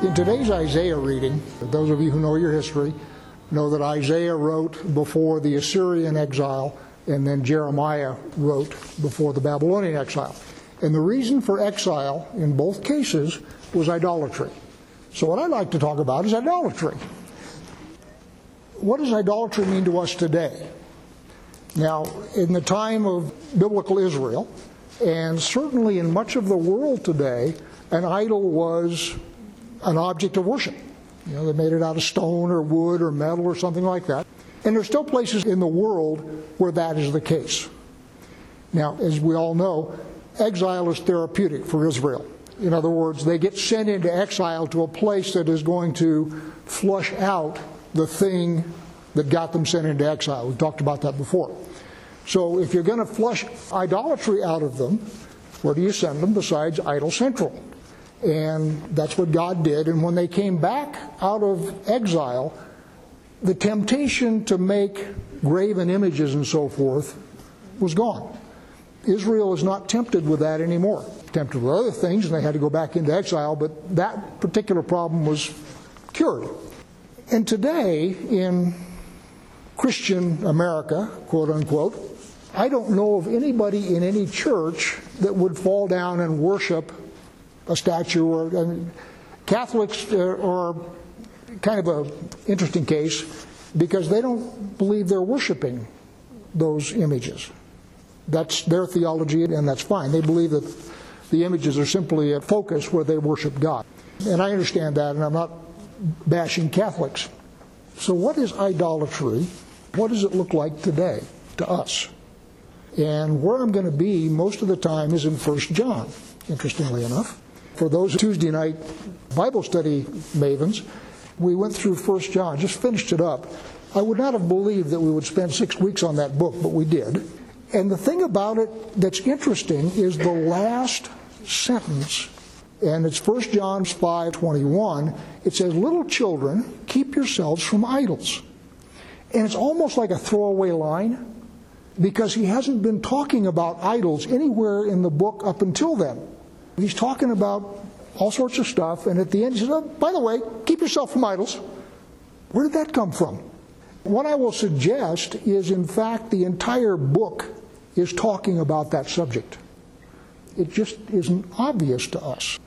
In today's Isaiah reading, those of you who know your history know that Isaiah wrote before the Assyrian exile, and then Jeremiah wrote before the Babylonian exile. And the reason for exile in both cases was idolatry. So, what I'd like to talk about is idolatry. What does idolatry mean to us today? Now, in the time of biblical Israel, and certainly in much of the world today, an idol was an object of worship. You know, they made it out of stone or wood or metal or something like that. And there's still places in the world where that is the case. Now, as we all know, exile is therapeutic for Israel. In other words, they get sent into exile to a place that is going to flush out the thing that got them sent into exile. We've talked about that before. So if you're going to flush idolatry out of them, where do you send them besides Idol Central? And that's what God did. And when they came back out of exile, the temptation to make graven images and so forth was gone. Israel is not tempted with that anymore. Tempted with other things, and they had to go back into exile, but that particular problem was cured. And today, in Christian America, quote unquote, I don't know of anybody in any church that would fall down and worship a statue or and Catholics uh, are kind of an interesting case because they don't believe they're worshiping those images. That's their theology, and that's fine. They believe that the images are simply a focus where they worship God. And I understand that, and I'm not bashing Catholics. So, what is idolatry? What does it look like today to us? And where I'm going to be most of the time is in 1 John, interestingly enough. For those Tuesday night Bible study mavens, we went through 1 John, just finished it up. I would not have believed that we would spend six weeks on that book, but we did. And the thing about it that's interesting is the last sentence, and it's 1 John 5 21. It says, Little children, keep yourselves from idols. And it's almost like a throwaway line because he hasn't been talking about idols anywhere in the book up until then. He's talking about all sorts of stuff, and at the end he says, oh, by the way, keep yourself from idols. Where did that come from? What I will suggest is, in fact, the entire book is talking about that subject. It just isn't obvious to us.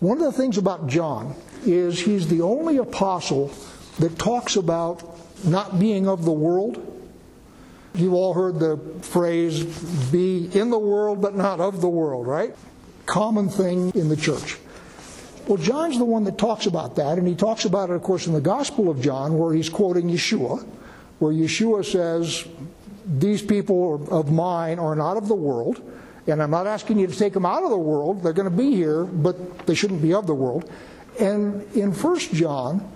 One of the things about John is he's the only apostle that talks about not being of the world. You've all heard the phrase, be in the world but not of the world, right? Common thing in the church. Well, John's the one that talks about that, and he talks about it, of course, in the Gospel of John, where he's quoting Yeshua, where Yeshua says, These people of mine are not of the world, and I'm not asking you to take them out of the world. They're going to be here, but they shouldn't be of the world. And in 1 John,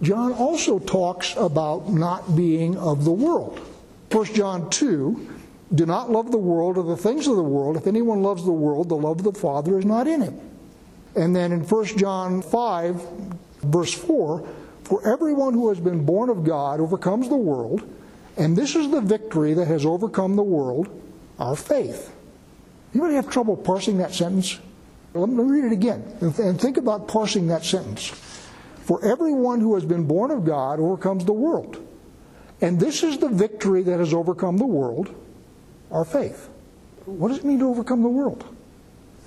John also talks about not being of the world. 1 John 2 Do not love the world or the things of the world. If anyone loves the world, the love of the Father is not in him. And then in 1 John 5, verse 4, for everyone who has been born of God overcomes the world, and this is the victory that has overcome the world, our faith. Anybody have trouble parsing that sentence? Let me read it again and think about parsing that sentence. For everyone who has been born of God overcomes the world. And this is the victory that has overcome the world, our faith. What does it mean to overcome the world?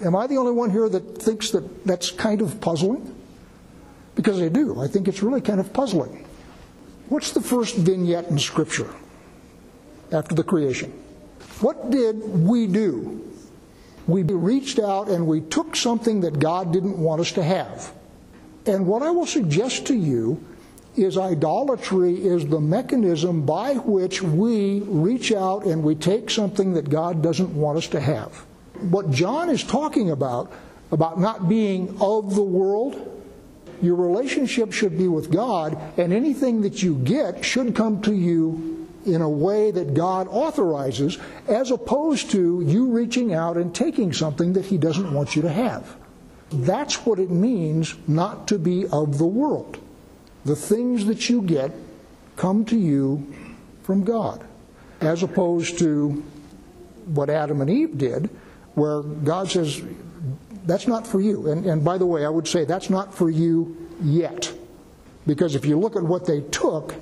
Am I the only one here that thinks that that's kind of puzzling? Because I do. I think it's really kind of puzzling. What's the first vignette in Scripture after the creation? What did we do? We reached out and we took something that God didn't want us to have. And what I will suggest to you is idolatry is the mechanism by which we reach out and we take something that God doesn't want us to have what John is talking about, about not being of the world, your relationship should be with God, and anything that you get should come to you in a way that God authorizes, as opposed to you reaching out and taking something that He doesn't want you to have. That's what it means not to be of the world. The things that you get come to you from God, as opposed to what Adam and Eve did, where God says, That's not for you. And, and by the way, I would say that's not for you yet. Because if you look at what they took,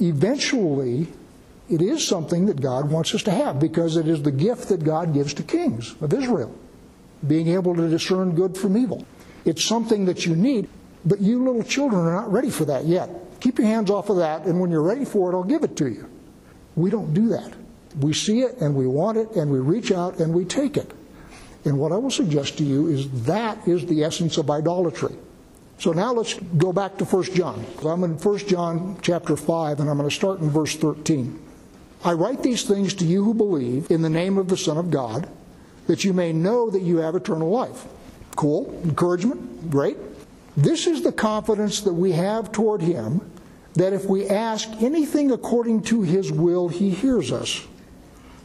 eventually it is something that God wants us to have because it is the gift that God gives to kings of Israel, being able to discern good from evil. It's something that you need, but you little children are not ready for that yet. Keep your hands off of that, and when you're ready for it, I'll give it to you. We don't do that. We see it and we want it and we reach out and we take it. And what I will suggest to you is that is the essence of idolatry. So now let's go back to 1 John. I'm in 1 John chapter 5 and I'm going to start in verse 13. I write these things to you who believe in the name of the Son of God, that you may know that you have eternal life. Cool. Encouragement. Great. This is the confidence that we have toward him that if we ask anything according to his will, he hears us.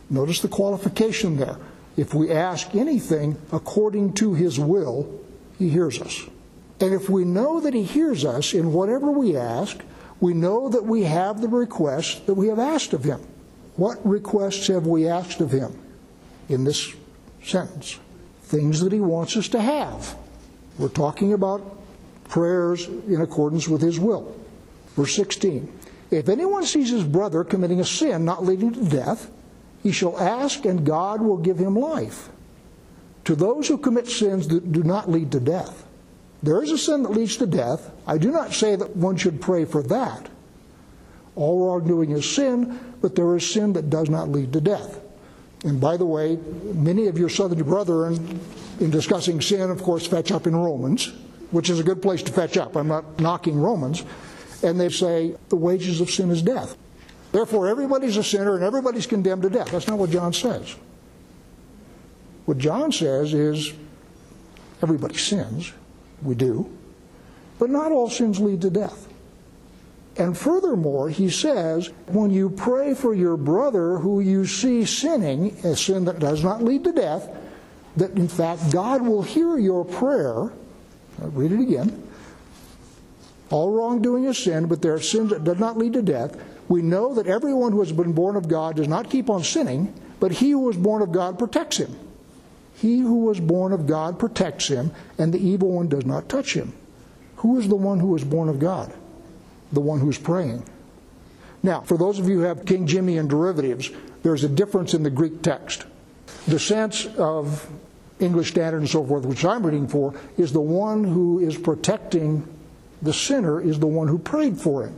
Notice the qualification there. If we ask anything according to his will, he hears us. And if we know that he hears us in whatever we ask, we know that we have the request that we have asked of him. What requests have we asked of him in this sentence? Things that he wants us to have. We're talking about prayers in accordance with his will. Verse 16 If anyone sees his brother committing a sin not leading to death, he shall ask, and God will give him life. To those who commit sins that do not lead to death. There is a sin that leads to death. I do not say that one should pray for that. All wrongdoing is sin, but there is sin that does not lead to death. And by the way, many of your southern brethren, in discussing sin, of course, fetch up in Romans, which is a good place to fetch up. I'm not knocking Romans. And they say the wages of sin is death. Therefore, everybody's a sinner and everybody's condemned to death. That's not what John says. What John says is everybody sins. We do. But not all sins lead to death. And furthermore, he says, when you pray for your brother who you see sinning, a sin that does not lead to death, that in fact God will hear your prayer. I'll read it again. All wrongdoing is sin, but there are sins that does not lead to death. We know that everyone who has been born of God does not keep on sinning, but he who was born of God protects him. He who was born of God protects him, and the evil one does not touch him. Who is the one who was born of God? The one who's praying. Now, for those of you who have King Jimmy and derivatives, there's a difference in the Greek text. The sense of English Standard and so forth, which I'm reading for, is the one who is protecting the sinner is the one who prayed for him.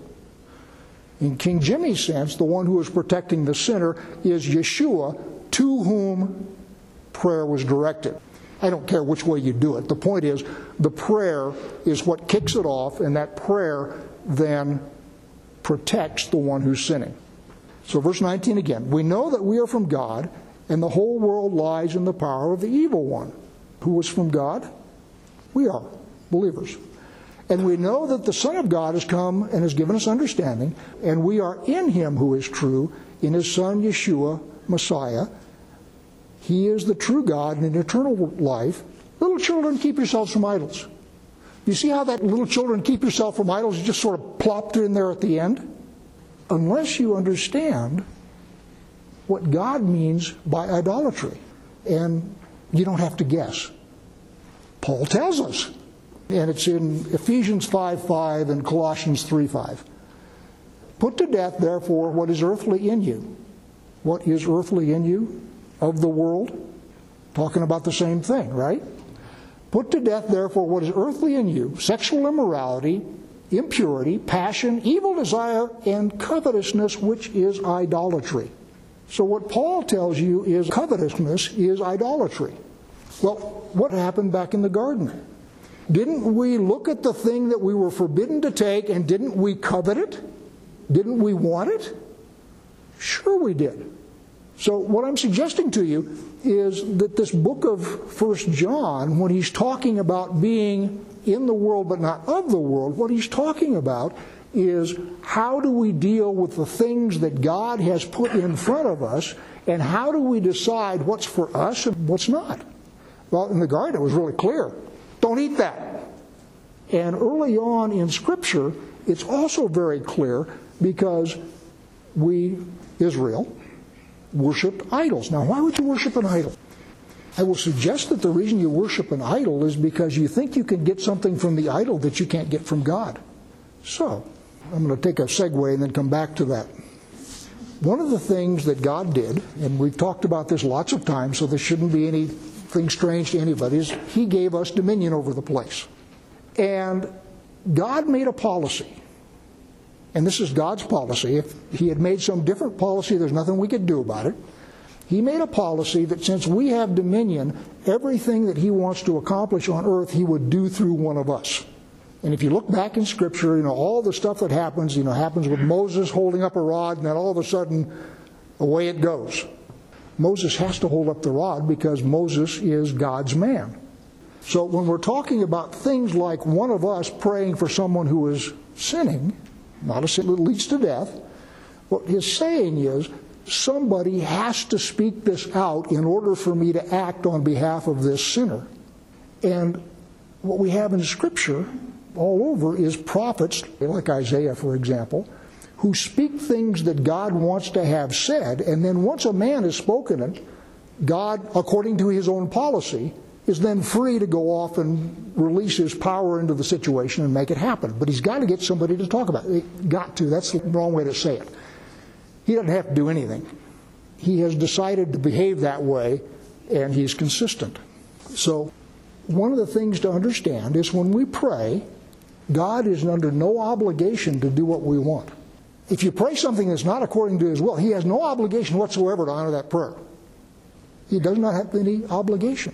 In King Jimmy's sense, the one who is protecting the sinner is Yeshua, to whom prayer was directed. I don't care which way you do it. The point is, the prayer is what kicks it off, and that prayer then protects the one who's sinning. So, verse 19 again We know that we are from God, and the whole world lies in the power of the evil one. Who was from God? We are, believers. And we know that the Son of God has come and has given us understanding, and we are in him who is true, in his Son Yeshua, Messiah. He is the true God and an eternal life. Little children, keep yourselves from idols. You see how that little children keep yourself from idols just sort of plopped in there at the end? Unless you understand what God means by idolatry. And you don't have to guess. Paul tells us and it's in Ephesians 5 5 and Colossians 3 5. Put to death, therefore, what is earthly in you. What is earthly in you? Of the world? Talking about the same thing, right? Put to death, therefore, what is earthly in you sexual immorality, impurity, passion, evil desire, and covetousness, which is idolatry. So, what Paul tells you is covetousness is idolatry. Well, what happened back in the garden? Didn't we look at the thing that we were forbidden to take and didn't we covet it? Didn't we want it? Sure, we did. So, what I'm suggesting to you is that this book of First John, when he's talking about being in the world but not of the world, what he's talking about is how do we deal with the things that God has put in front of us, and how do we decide what's for us and what's not? Well, in the garden, it was really clear. Don't eat that. And early on in Scripture, it's also very clear because we, Israel, worshiped idols. Now, why would you worship an idol? I will suggest that the reason you worship an idol is because you think you can get something from the idol that you can't get from God. So, I'm going to take a segue and then come back to that. One of the things that God did, and we've talked about this lots of times, so there shouldn't be anything strange to anybody, is He gave us dominion over the place. And God made a policy. And this is God's policy. If He had made some different policy, there's nothing we could do about it. He made a policy that since we have dominion, everything that He wants to accomplish on earth, He would do through one of us. And if you look back in Scripture, you know, all the stuff that happens, you know, happens with Moses holding up a rod, and then all of a sudden, away it goes. Moses has to hold up the rod because Moses is God's man. So when we're talking about things like one of us praying for someone who is sinning, not a sin that leads to death, what he's saying is somebody has to speak this out in order for me to act on behalf of this sinner. And what we have in Scripture all over is prophets, like Isaiah, for example, who speak things that God wants to have said, and then once a man has spoken it, God, according to his own policy, is then free to go off and release his power into the situation and make it happen. But he's got to get somebody to talk about it. Got to. That's the wrong way to say it. He doesn't have to do anything. He has decided to behave that way, and he's consistent. So, one of the things to understand is when we pray, God is under no obligation to do what we want. If you pray something that's not according to His will, He has no obligation whatsoever to honor that prayer. He does not have any obligation.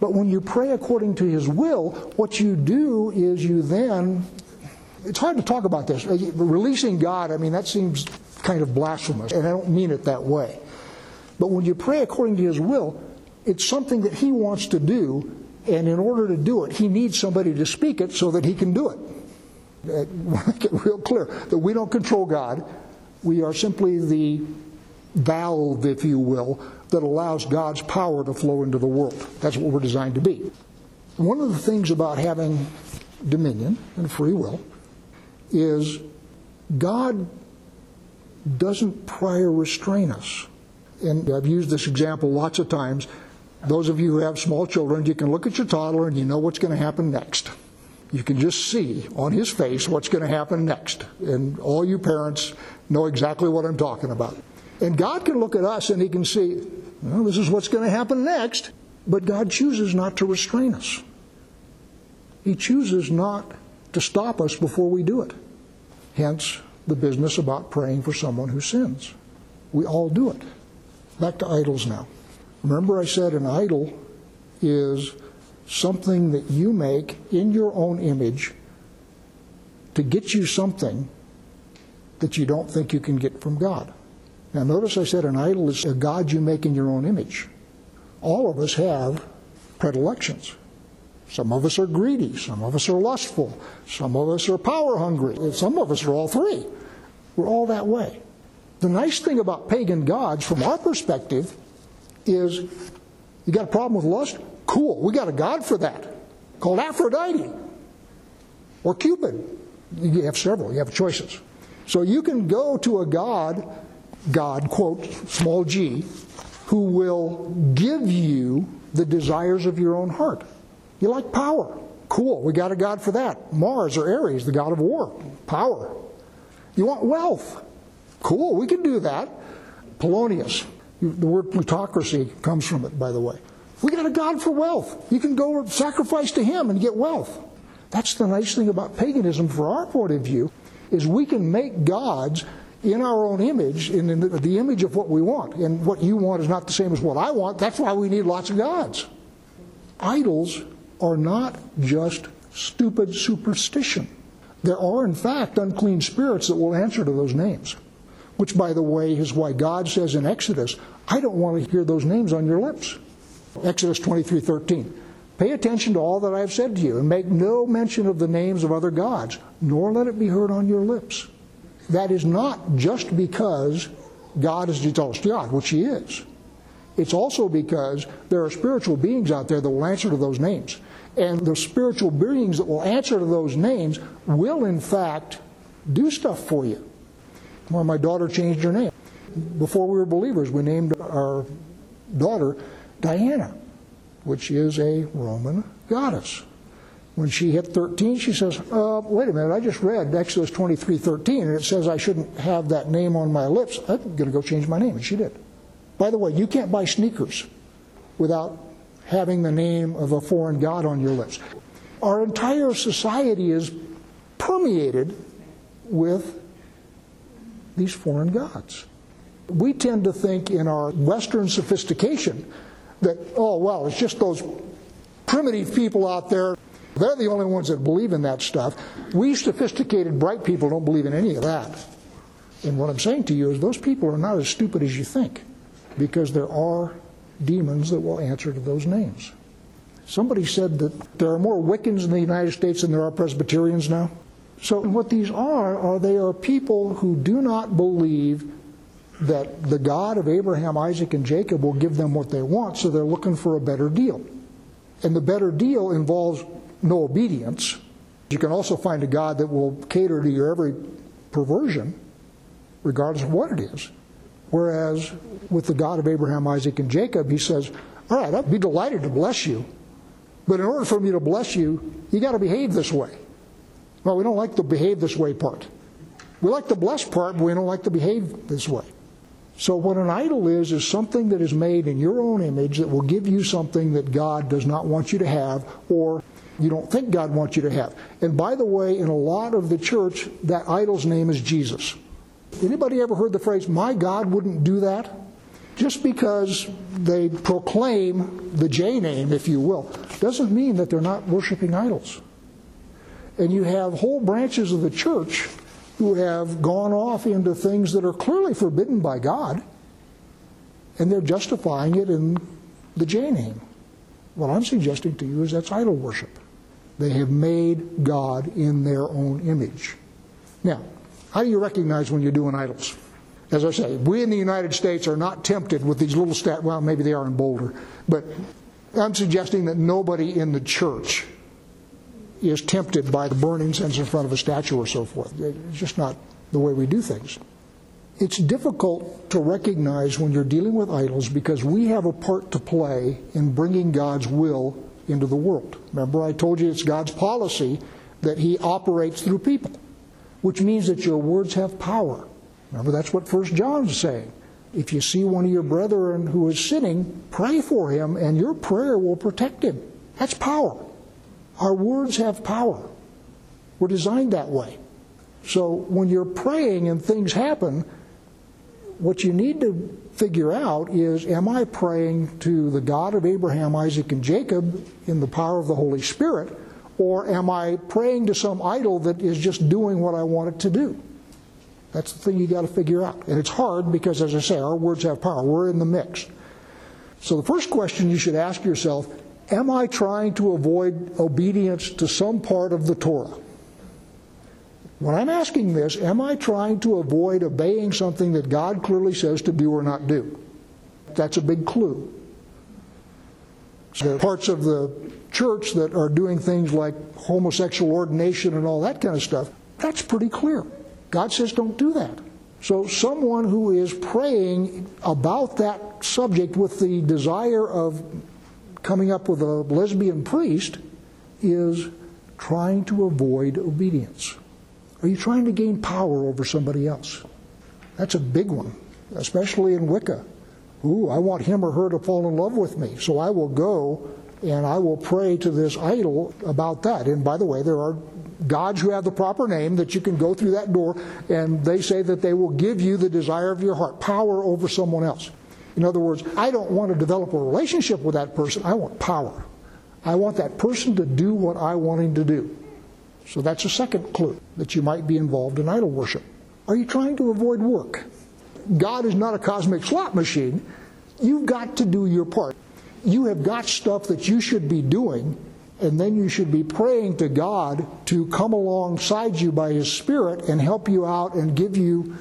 But when you pray according to His will, what you do is you then, it's hard to talk about this. Releasing God, I mean, that seems kind of blasphemous, and I don't mean it that way. But when you pray according to His will, it's something that He wants to do, and in order to do it, He needs somebody to speak it so that He can do it. Uh, make it real clear that we don't control God. We are simply the valve, if you will, that allows God's power to flow into the world. That's what we're designed to be. One of the things about having dominion and free will is God doesn't prior restrain us. And I've used this example lots of times. Those of you who have small children, you can look at your toddler and you know what's going to happen next. You can just see on his face what's going to happen next. And all you parents know exactly what I'm talking about. And God can look at us and he can see, well, this is what's going to happen next. But God chooses not to restrain us. He chooses not to stop us before we do it. Hence, the business about praying for someone who sins. We all do it. Back to idols now. Remember, I said an idol is something that you make in your own image to get you something that you don't think you can get from God. Now, notice I said an idol is a God you make in your own image. All of us have predilections. Some of us are greedy, some of us are lustful, some of us are power hungry, some of us are all three. We're all that way. The nice thing about pagan gods, from our perspective, is you got a problem with lust? Cool, we got a god for that called Aphrodite or Cupid. You have several, you have choices. So you can go to a god, God, quote, small g, who will give you the desires of your own heart. You like power. Cool, we got a god for that. Mars or Ares, the god of war, power. You want wealth. Cool, we can do that. Polonius, the word plutocracy comes from it, by the way. We got a God for wealth. You can go sacrifice to him and get wealth. That's the nice thing about paganism, for our point of view, is we can make gods in our own image, in the image of what we want. And what you want is not the same as what I want. That's why we need lots of gods. Idols are not just stupid superstition. There are, in fact, unclean spirits that will answer to those names. Which, by the way, is why God says in Exodus, I don't want to hear those names on your lips. Exodus 23 13. Pay attention to all that I have said to you, and make no mention of the names of other gods, nor let it be heard on your lips. That is not just because God is God, which He is. It's also because there are spiritual beings out there that will answer to those names. And the spiritual beings that will answer to those names will, in fact, do stuff for you. Well, my daughter changed her name. Before we were believers, we named our daughter Diana, which is a Roman goddess. When she hit 13, she says, uh, wait a minute, I just read Exodus 23, 13, and it says I shouldn't have that name on my lips. I'm going to go change my name, and she did. By the way, you can't buy sneakers without having the name of a foreign god on your lips. Our entire society is permeated with these foreign gods. We tend to think in our Western sophistication that, oh, well, it's just those primitive people out there. They're the only ones that believe in that stuff. We sophisticated, bright people don't believe in any of that. And what I'm saying to you is those people are not as stupid as you think because there are demons that will answer to those names. Somebody said that there are more Wiccans in the United States than there are Presbyterians now. So, what these are, are they are people who do not believe that the God of Abraham, Isaac, and Jacob will give them what they want, so they're looking for a better deal. And the better deal involves no obedience. You can also find a God that will cater to your every perversion, regardless of what it is. Whereas with the God of Abraham, Isaac, and Jacob, he says, All right, I'd be delighted to bless you, but in order for me to bless you, you got to behave this way. Well, we don't like the behave this way part. We like the bless part, but we don't like to behave this way. So, what an idol is, is something that is made in your own image that will give you something that God does not want you to have, or you don't think God wants you to have. And by the way, in a lot of the church, that idol's name is Jesus. Anybody ever heard the phrase, my God wouldn't do that? Just because they proclaim the J name, if you will, doesn't mean that they're not worshiping idols. And you have whole branches of the church who have gone off into things that are clearly forbidden by God, and they're justifying it in the J name. What I'm suggesting to you is that's idol worship. They have made God in their own image. Now, how do you recognize when you're doing idols? As I say, we in the United States are not tempted with these little stat. Well, maybe they are in Boulder, but I'm suggesting that nobody in the church is tempted by the burning incense in front of a statue or so forth. It's just not the way we do things. It's difficult to recognize when you're dealing with idols because we have a part to play in bringing God's will into the world. Remember, I told you it's God's policy that He operates through people, which means that your words have power. Remember, that's what First John is saying. If you see one of your brethren who is sinning, pray for him, and your prayer will protect him. That's power. Our words have power. We're designed that way. So when you're praying and things happen, what you need to figure out is Am I praying to the God of Abraham, Isaac, and Jacob in the power of the Holy Spirit? Or am I praying to some idol that is just doing what I want it to do? That's the thing you got to figure out. And it's hard because, as I say, our words have power. We're in the mix. So the first question you should ask yourself Am I trying to avoid obedience to some part of the Torah? When I'm asking this, am I trying to avoid obeying something that God clearly says to do or not do? That's a big clue. So parts of the church that are doing things like homosexual ordination and all that kind of stuff, that's pretty clear. God says don't do that. So, someone who is praying about that subject with the desire of coming up with a lesbian priest is trying to avoid obedience. Are you trying to gain power over somebody else? That's a big one, especially in Wicca. Ooh, I want him or her to fall in love with me, so I will go and I will pray to this idol about that. And by the way, there are gods who have the proper name that you can go through that door and they say that they will give you the desire of your heart, power over someone else. In other words, I don't want to develop a relationship with that person, I want power. I want that person to do what I want him to do. So that's a second clue that you might be involved in idol worship. Are you trying to avoid work? God is not a cosmic slot machine. You've got to do your part. You have got stuff that you should be doing, and then you should be praying to God to come alongside you by His Spirit and help you out and give you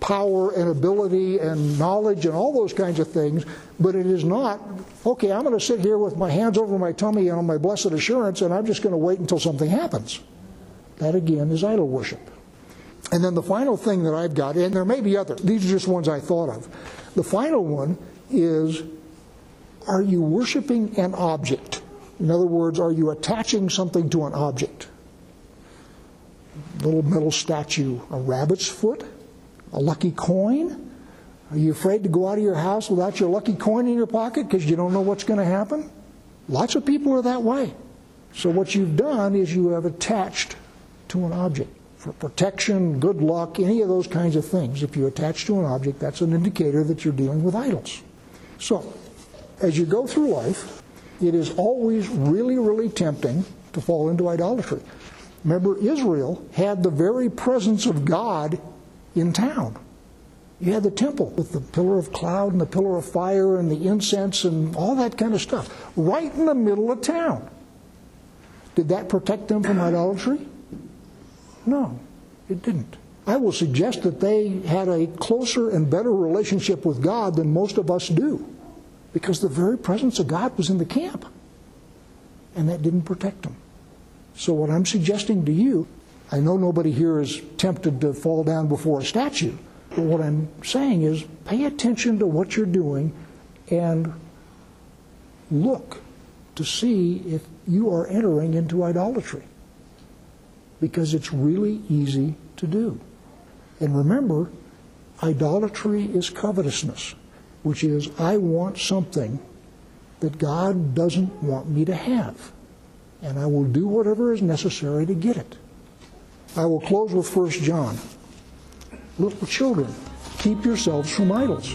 power and ability and knowledge and all those kinds of things, but it is not, okay, I'm going to sit here with my hands over my tummy and on my blessed assurance, and I'm just going to wait until something happens. That again is idol worship. And then the final thing that I've got, and there may be other, these are just ones I thought of. The final one is are you worshiping an object? In other words, are you attaching something to an object? A Little metal statue, a rabbit's foot, a lucky coin? Are you afraid to go out of your house without your lucky coin in your pocket because you don't know what's going to happen? Lots of people are that way. So, what you've done is you have attached to an object for protection, good luck, any of those kinds of things. If you attach to an object, that's an indicator that you're dealing with idols. So, as you go through life, it is always really, really tempting to fall into idolatry. Remember, Israel had the very presence of God in town. You had the temple with the pillar of cloud and the pillar of fire and the incense and all that kind of stuff right in the middle of town. Did that protect them from idolatry? No, it didn't. I will suggest that they had a closer and better relationship with God than most of us do because the very presence of God was in the camp and that didn't protect them. So, what I'm suggesting to you, I know nobody here is tempted to fall down before a statue. But what I'm saying is pay attention to what you're doing and look to see if you are entering into idolatry. Because it's really easy to do. And remember, idolatry is covetousness, which is I want something that God doesn't want me to have. And I will do whatever is necessary to get it. I will close with 1 John. Little children, keep yourselves from idols.